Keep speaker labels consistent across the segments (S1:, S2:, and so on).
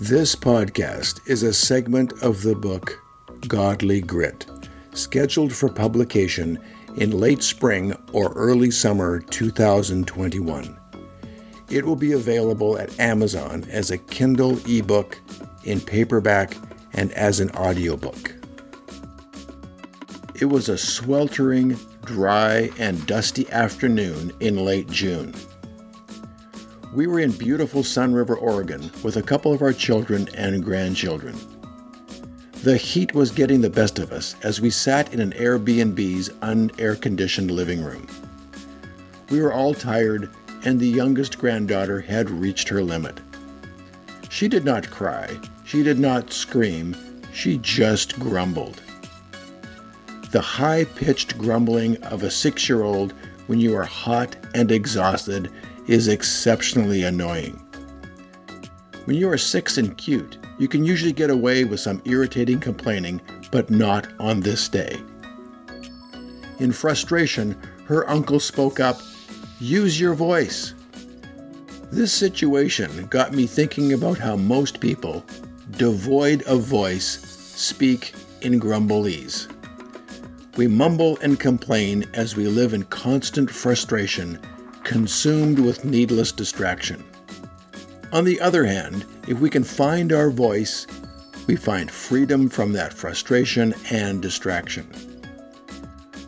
S1: This podcast is a segment of the book Godly Grit, scheduled for publication in late spring or early summer 2021. It will be available at Amazon as a Kindle ebook, in paperback, and as an audiobook. It was a sweltering, dry, and dusty afternoon in late June. We were in beautiful Sunriver, Oregon, with a couple of our children and grandchildren. The heat was getting the best of us as we sat in an Airbnb's unair conditioned living room. We were all tired, and the youngest granddaughter had reached her limit. She did not cry, she did not scream, she just grumbled. The high pitched grumbling of a six year old when you are hot and exhausted is exceptionally annoying. When you are six and cute, you can usually get away with some irritating complaining, but not on this day. In frustration, her uncle spoke up, Use your voice. This situation got me thinking about how most people, devoid of voice, speak in grumblese. We mumble and complain as we live in constant frustration consumed with needless distraction. On the other hand, if we can find our voice, we find freedom from that frustration and distraction.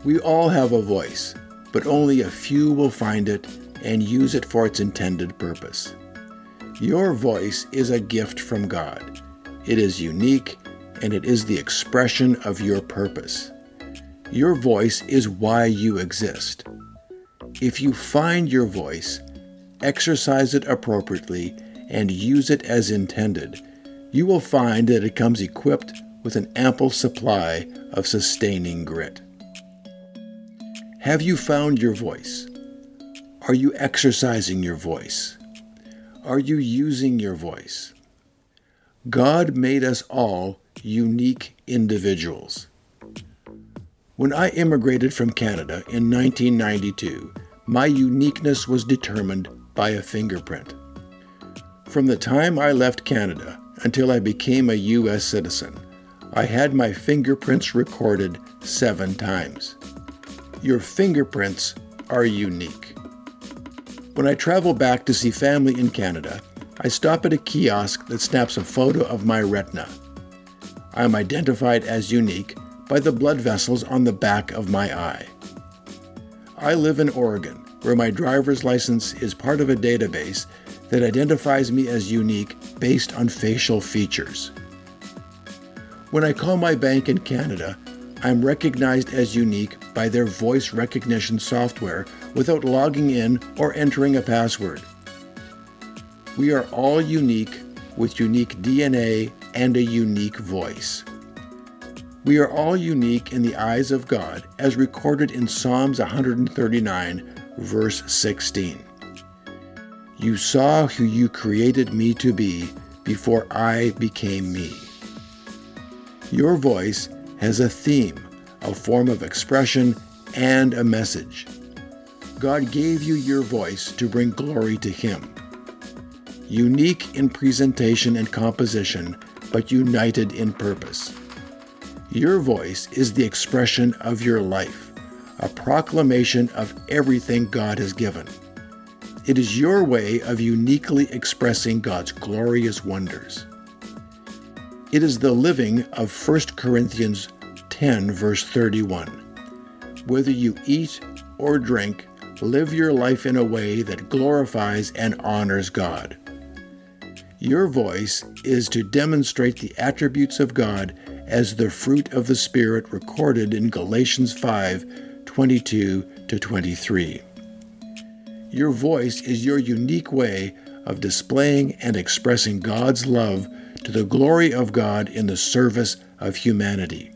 S1: We all have a voice, but only a few will find it and use it for its intended purpose. Your voice is a gift from God. It is unique and it is the expression of your purpose. Your voice is why you exist. If you find your voice, exercise it appropriately, and use it as intended, you will find that it comes equipped with an ample supply of sustaining grit. Have you found your voice? Are you exercising your voice? Are you using your voice? God made us all unique individuals. When I immigrated from Canada in 1992, my uniqueness was determined by a fingerprint. From the time I left Canada until I became a U.S. citizen, I had my fingerprints recorded seven times. Your fingerprints are unique. When I travel back to see family in Canada, I stop at a kiosk that snaps a photo of my retina. I am identified as unique by the blood vessels on the back of my eye. I live in Oregon, where my driver's license is part of a database that identifies me as unique based on facial features. When I call my bank in Canada, I'm recognized as unique by their voice recognition software without logging in or entering a password. We are all unique with unique DNA and a unique voice. We are all unique in the eyes of God, as recorded in Psalms 139, verse 16. You saw who you created me to be before I became me. Your voice has a theme, a form of expression, and a message. God gave you your voice to bring glory to Him. Unique in presentation and composition, but united in purpose. Your voice is the expression of your life, a proclamation of everything God has given. It is your way of uniquely expressing God's glorious wonders. It is the living of 1 Corinthians 10, verse 31. Whether you eat or drink, live your life in a way that glorifies and honors God. Your voice is to demonstrate the attributes of God as the fruit of the Spirit recorded in Galatians 5 22 to 23. Your voice is your unique way of displaying and expressing God's love to the glory of God in the service of humanity.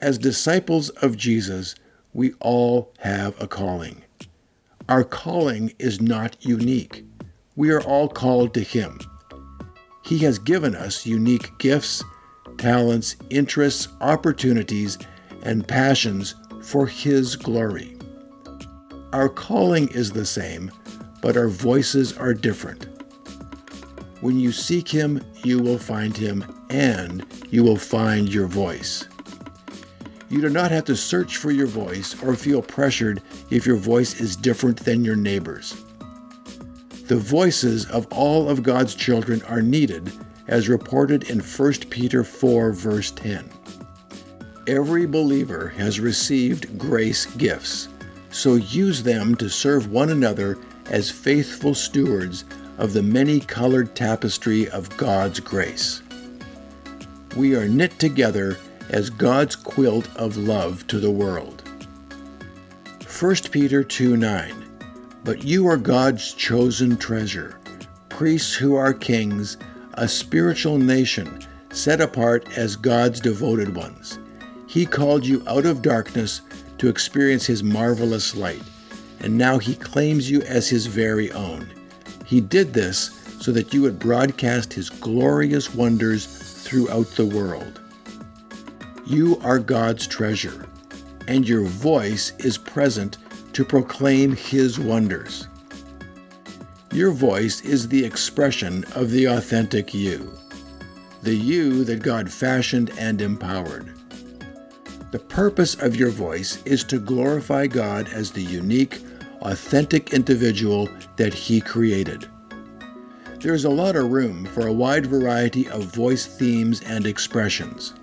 S1: As disciples of Jesus, we all have a calling. Our calling is not unique. We are all called to Him. He has given us unique gifts talents, interests, opportunities, and passions for His glory. Our calling is the same, but our voices are different. When you seek Him, you will find Him, and you will find your voice. You do not have to search for your voice or feel pressured if your voice is different than your neighbor's. The voices of all of God's children are needed, as reported in 1 Peter 4, verse 10. Every believer has received grace gifts, so use them to serve one another as faithful stewards of the many colored tapestry of God's grace. We are knit together as God's quilt of love to the world. 1 Peter 2 9 But you are God's chosen treasure, priests who are kings, a spiritual nation, set apart as God's devoted ones. He called you out of darkness to experience His marvelous light, and now He claims you as His very own. He did this so that you would broadcast His glorious wonders throughout the world. You are God's treasure, and your voice is present to proclaim His wonders. Your voice is the expression of the authentic you, the you that God fashioned and empowered. The purpose of your voice is to glorify God as the unique, authentic individual that He created. There is a lot of room for a wide variety of voice themes and expressions.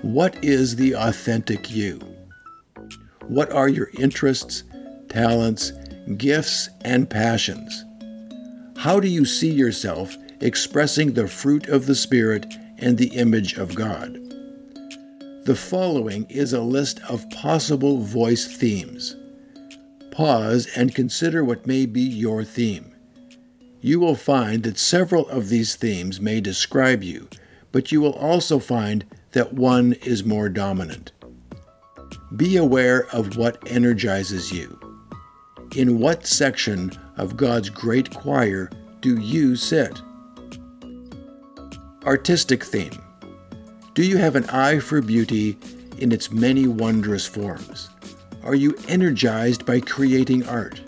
S1: What is the authentic you? What are your interests, talents, gifts, and passions? How do you see yourself expressing the fruit of the Spirit and the image of God? The following is a list of possible voice themes. Pause and consider what may be your theme. You will find that several of these themes may describe you, but you will also find that one is more dominant. Be aware of what energizes you. In what section of God's great choir do you sit? Artistic theme. Do you have an eye for beauty in its many wondrous forms? Are you energized by creating art?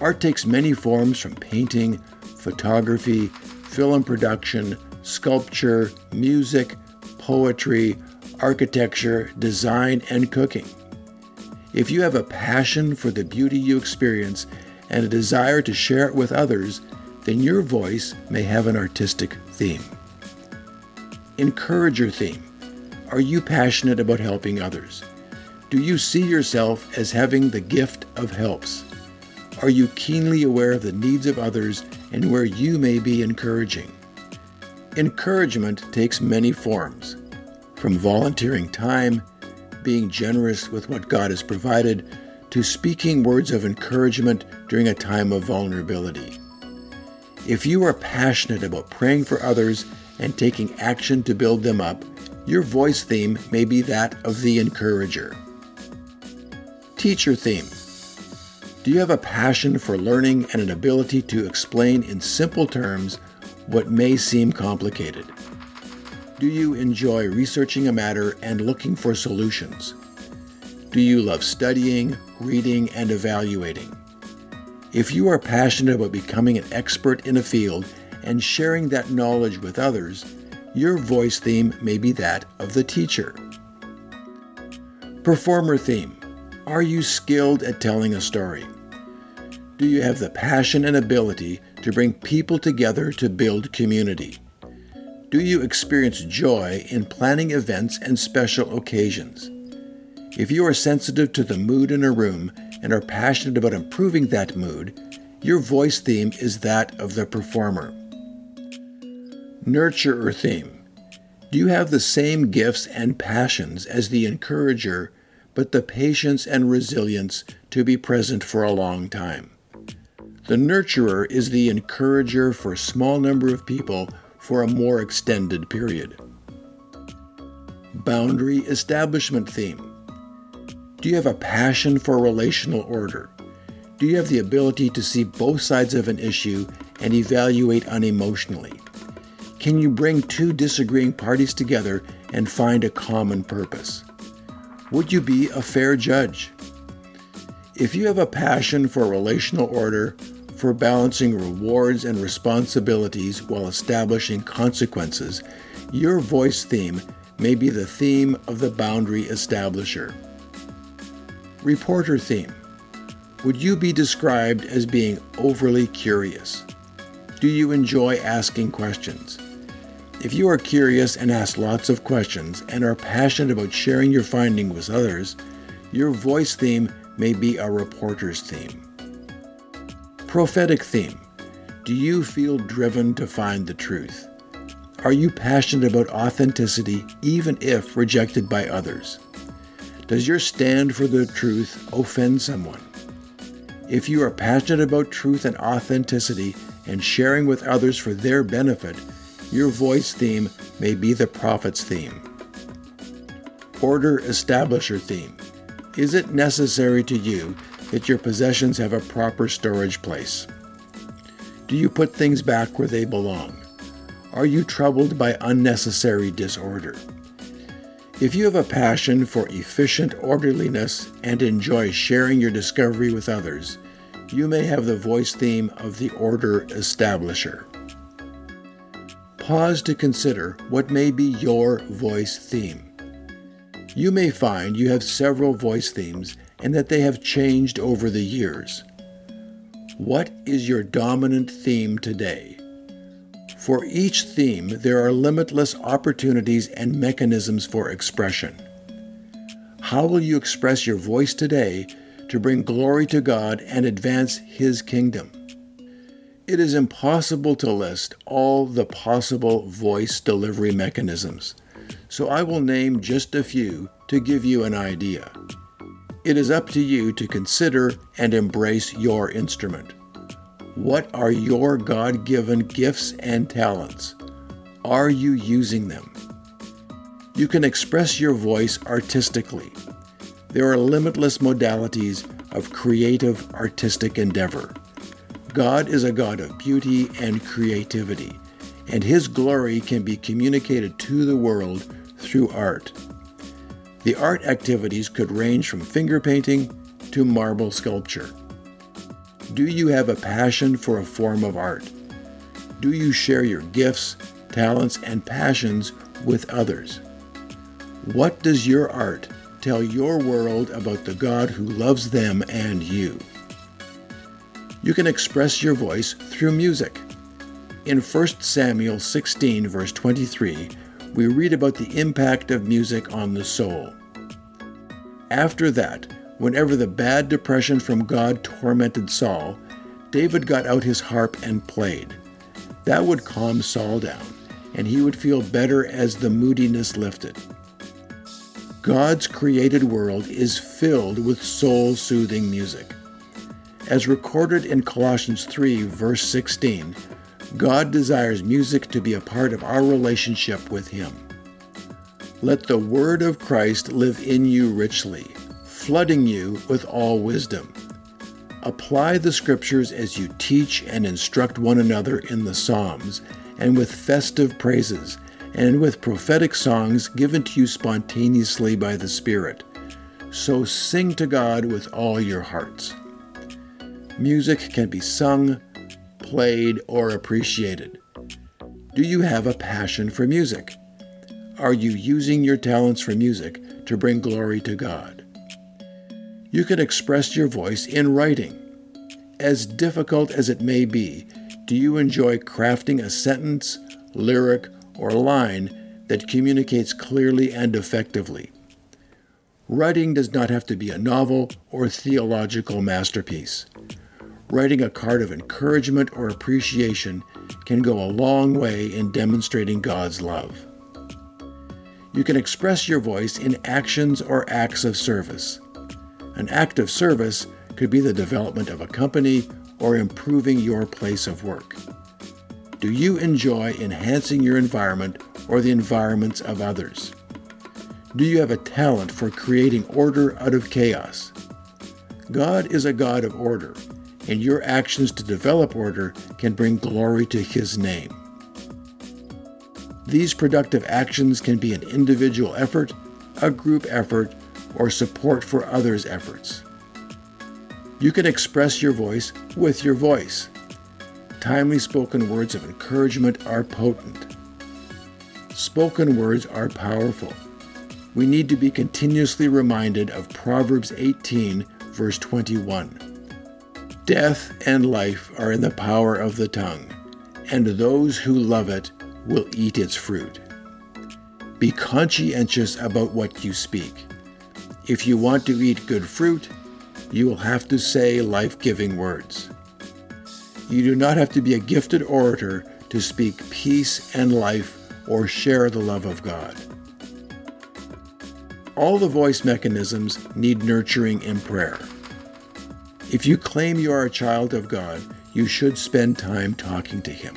S1: Art takes many forms from painting, photography, film production, sculpture, music, poetry, architecture, design, and cooking. If you have a passion for the beauty you experience and a desire to share it with others, then your voice may have an artistic theme. Encourage your theme. Are you passionate about helping others? Do you see yourself as having the gift of helps? Are you keenly aware of the needs of others and where you may be encouraging? Encouragement takes many forms, from volunteering time, being generous with what God has provided, to speaking words of encouragement during a time of vulnerability. If you are passionate about praying for others and taking action to build them up, your voice theme may be that of the encourager. Teacher theme. Do you have a passion for learning and an ability to explain in simple terms what may seem complicated? Do you enjoy researching a matter and looking for solutions? Do you love studying, reading, and evaluating? If you are passionate about becoming an expert in a field and sharing that knowledge with others, your voice theme may be that of the teacher. Performer theme Are you skilled at telling a story? Do you have the passion and ability to bring people together to build community? Do you experience joy in planning events and special occasions? If you are sensitive to the mood in a room and are passionate about improving that mood, your voice theme is that of the performer. Nurturer theme. Do you have the same gifts and passions as the encourager, but the patience and resilience to be present for a long time? The nurturer is the encourager for a small number of people for a more extended period. Boundary establishment theme. Do you have a passion for relational order? Do you have the ability to see both sides of an issue and evaluate unemotionally? Can you bring two disagreeing parties together and find a common purpose? Would you be a fair judge? If you have a passion for relational order, for balancing rewards and responsibilities while establishing consequences, your voice theme may be the theme of the boundary establisher. Reporter theme. Would you be described as being overly curious? Do you enjoy asking questions? If you are curious and ask lots of questions and are passionate about sharing your findings with others, your voice theme may be a reporter's theme. Prophetic theme. Do you feel driven to find the truth? Are you passionate about authenticity even if rejected by others? Does your stand for the truth offend someone? If you are passionate about truth and authenticity and sharing with others for their benefit, your voice theme may be the prophet's theme. Order establisher theme. Is it necessary to you that your possessions have a proper storage place? Do you put things back where they belong? Are you troubled by unnecessary disorder? If you have a passion for efficient orderliness and enjoy sharing your discovery with others, you may have the voice theme of the order establisher. Pause to consider what may be your voice theme. You may find you have several voice themes and that they have changed over the years. What is your dominant theme today? For each theme, there are limitless opportunities and mechanisms for expression. How will you express your voice today to bring glory to God and advance His kingdom? It is impossible to list all the possible voice delivery mechanisms so I will name just a few to give you an idea. It is up to you to consider and embrace your instrument. What are your God given gifts and talents? Are you using them? You can express your voice artistically. There are limitless modalities of creative artistic endeavor. God is a God of beauty and creativity, and His glory can be communicated to the world through art. The art activities could range from finger painting to marble sculpture. Do you have a passion for a form of art? Do you share your gifts, talents, and passions with others? What does your art tell your world about the God who loves them and you? You can express your voice through music. In 1 Samuel 16, verse 23, we read about the impact of music on the soul. After that, whenever the bad depression from God tormented Saul, David got out his harp and played. That would calm Saul down, and he would feel better as the moodiness lifted. God's created world is filled with soul soothing music. As recorded in Colossians 3, verse 16, God desires music to be a part of our relationship with Him. Let the Word of Christ live in you richly, flooding you with all wisdom. Apply the Scriptures as you teach and instruct one another in the Psalms, and with festive praises, and with prophetic songs given to you spontaneously by the Spirit. So sing to God with all your hearts. Music can be sung, played, or appreciated? Do you have a passion for music? Are you using your talents for music to bring glory to God? You can express your voice in writing. As difficult as it may be, do you enjoy crafting a sentence, lyric, or line that communicates clearly and effectively? Writing does not have to be a novel or theological masterpiece writing a card of encouragement or appreciation can go a long way in demonstrating God's love. You can express your voice in actions or acts of service. An act of service could be the development of a company or improving your place of work. Do you enjoy enhancing your environment or the environments of others? Do you have a talent for creating order out of chaos? God is a God of order, and your actions to develop order can bring glory to His name. These productive actions can be an individual effort, a group effort, or support for others' efforts. You can express your voice with your voice. Timely spoken words of encouragement are potent. Spoken words are powerful. We need to be continuously reminded of Proverbs 18, verse 21. Death and life are in the power of the tongue, and those who love it will eat its fruit. Be conscientious about what you speak. If you want to eat good fruit, you will have to say life giving words. You do not have to be a gifted orator to speak peace and life or share the love of God. All the voice mechanisms need nurturing in prayer. If you claim you are a child of God, you should spend time talking to Him.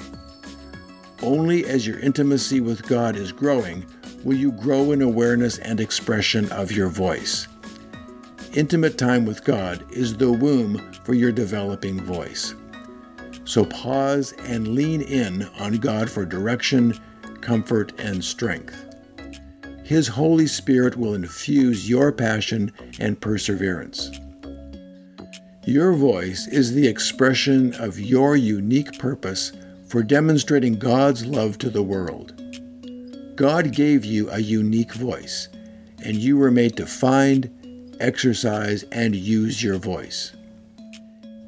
S1: Only as your intimacy with God is growing will you grow in awareness and expression of your voice. Intimate time with God is the womb for your developing voice. So pause and lean in on God for direction, comfort, and strength. His Holy Spirit will infuse your passion and perseverance. Your voice is the expression of your unique purpose for demonstrating God's love to the world. God gave you a unique voice, and you were made to find, exercise, and use your voice.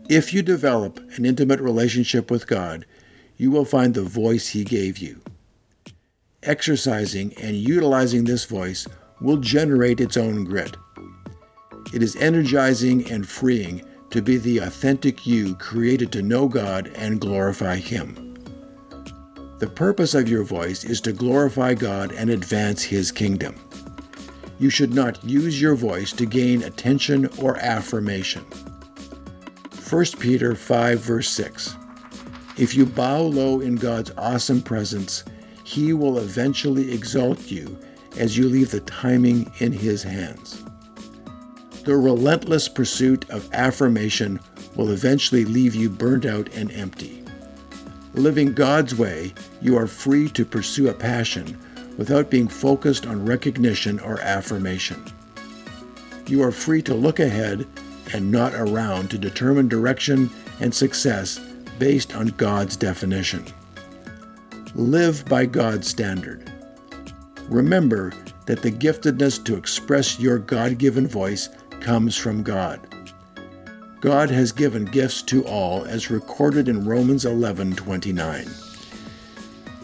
S1: If you develop an intimate relationship with God, you will find the voice He gave you. Exercising and utilizing this voice will generate its own grit. It is energizing and freeing to be the authentic you created to know God and glorify Him. The purpose of your voice is to glorify God and advance His kingdom. You should not use your voice to gain attention or affirmation. 1 Peter 5, verse 6. If you bow low in God's awesome presence, He will eventually exalt you as you leave the timing in His hands. The relentless pursuit of affirmation will eventually leave you burnt out and empty. Living God's way, you are free to pursue a passion without being focused on recognition or affirmation. You are free to look ahead and not around to determine direction and success based on God's definition. Live by God's standard. Remember that the giftedness to express your God given voice comes from God. God has given gifts to all, as recorded in Romans 11:29.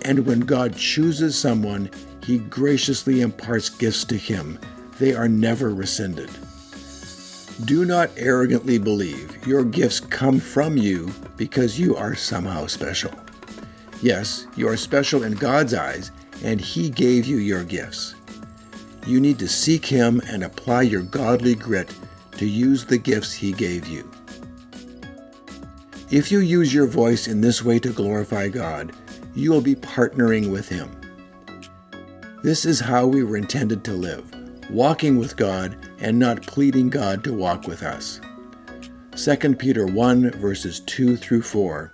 S1: And when God chooses someone, he graciously imparts gifts to him. They are never rescinded. Do not arrogantly believe your gifts come from you because you are somehow special. Yes, you are special in God's eyes, and He gave you your gifts. You need to seek Him and apply your godly grit to use the gifts He gave you. If you use your voice in this way to glorify God, you will be partnering with Him. This is how we were intended to live, walking with God and not pleading God to walk with us. 2 Peter 1, verses 2 through 4.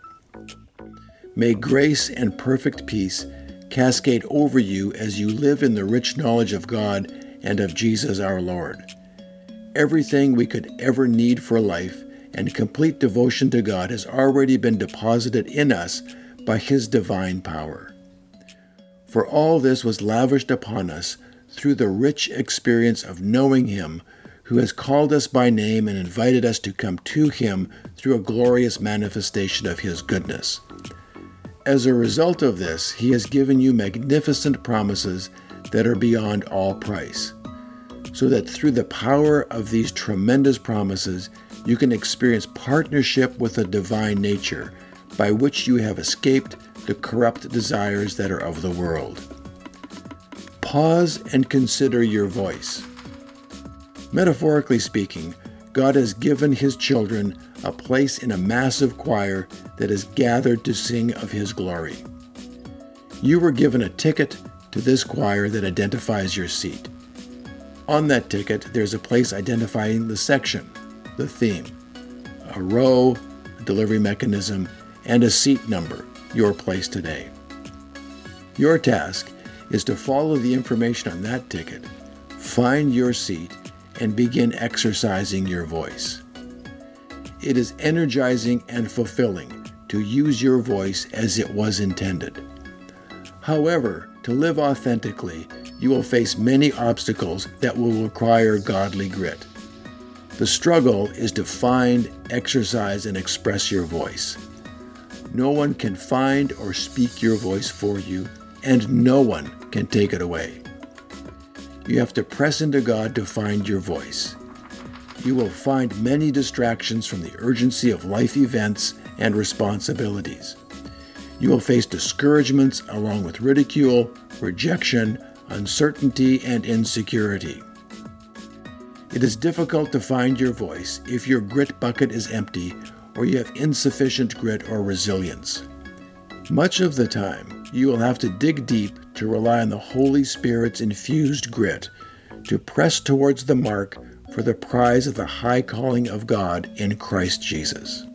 S1: May grace and perfect peace cascade over you as you live in the rich knowledge of God and of Jesus our Lord everything we could ever need for life and complete devotion to God has already been deposited in us by His divine power. For all this was lavished upon us through the rich experience of knowing Him who has called us by name and invited us to come to Him through a glorious manifestation of His goodness. As a result of this, He has given you magnificent promises that are beyond all price so that through the power of these tremendous promises, you can experience partnership with the divine nature by which you have escaped the corrupt desires that are of the world. Pause and consider your voice. Metaphorically speaking, God has given His children a place in a massive choir that is gathered to sing of His glory. You were given a ticket to this choir that identifies your seat. On that ticket, there's a place identifying the section, the theme, a row, a delivery mechanism, and a seat number, your place today. Your task is to follow the information on that ticket, find your seat, and begin exercising your voice. it is energizing and fulfilling to use your voice as it was intended. However, to live authentically, you will face many obstacles that will require godly grit. The struggle is to find, exercise, and express your voice. No one can find or speak your voice for you, and no one can take it away. You have to press into God to find your voice. You will find many distractions from the urgency of life events and responsibilities. You will face discouragements along with ridicule, rejection, uncertainty, and insecurity. It is difficult to find your voice if your grit bucket is empty or you have insufficient grit or resilience. Much of the time, you will have to dig deep to rely on the Holy Spirit's infused grit to press towards the mark for the prize of the high calling of God in Christ Jesus.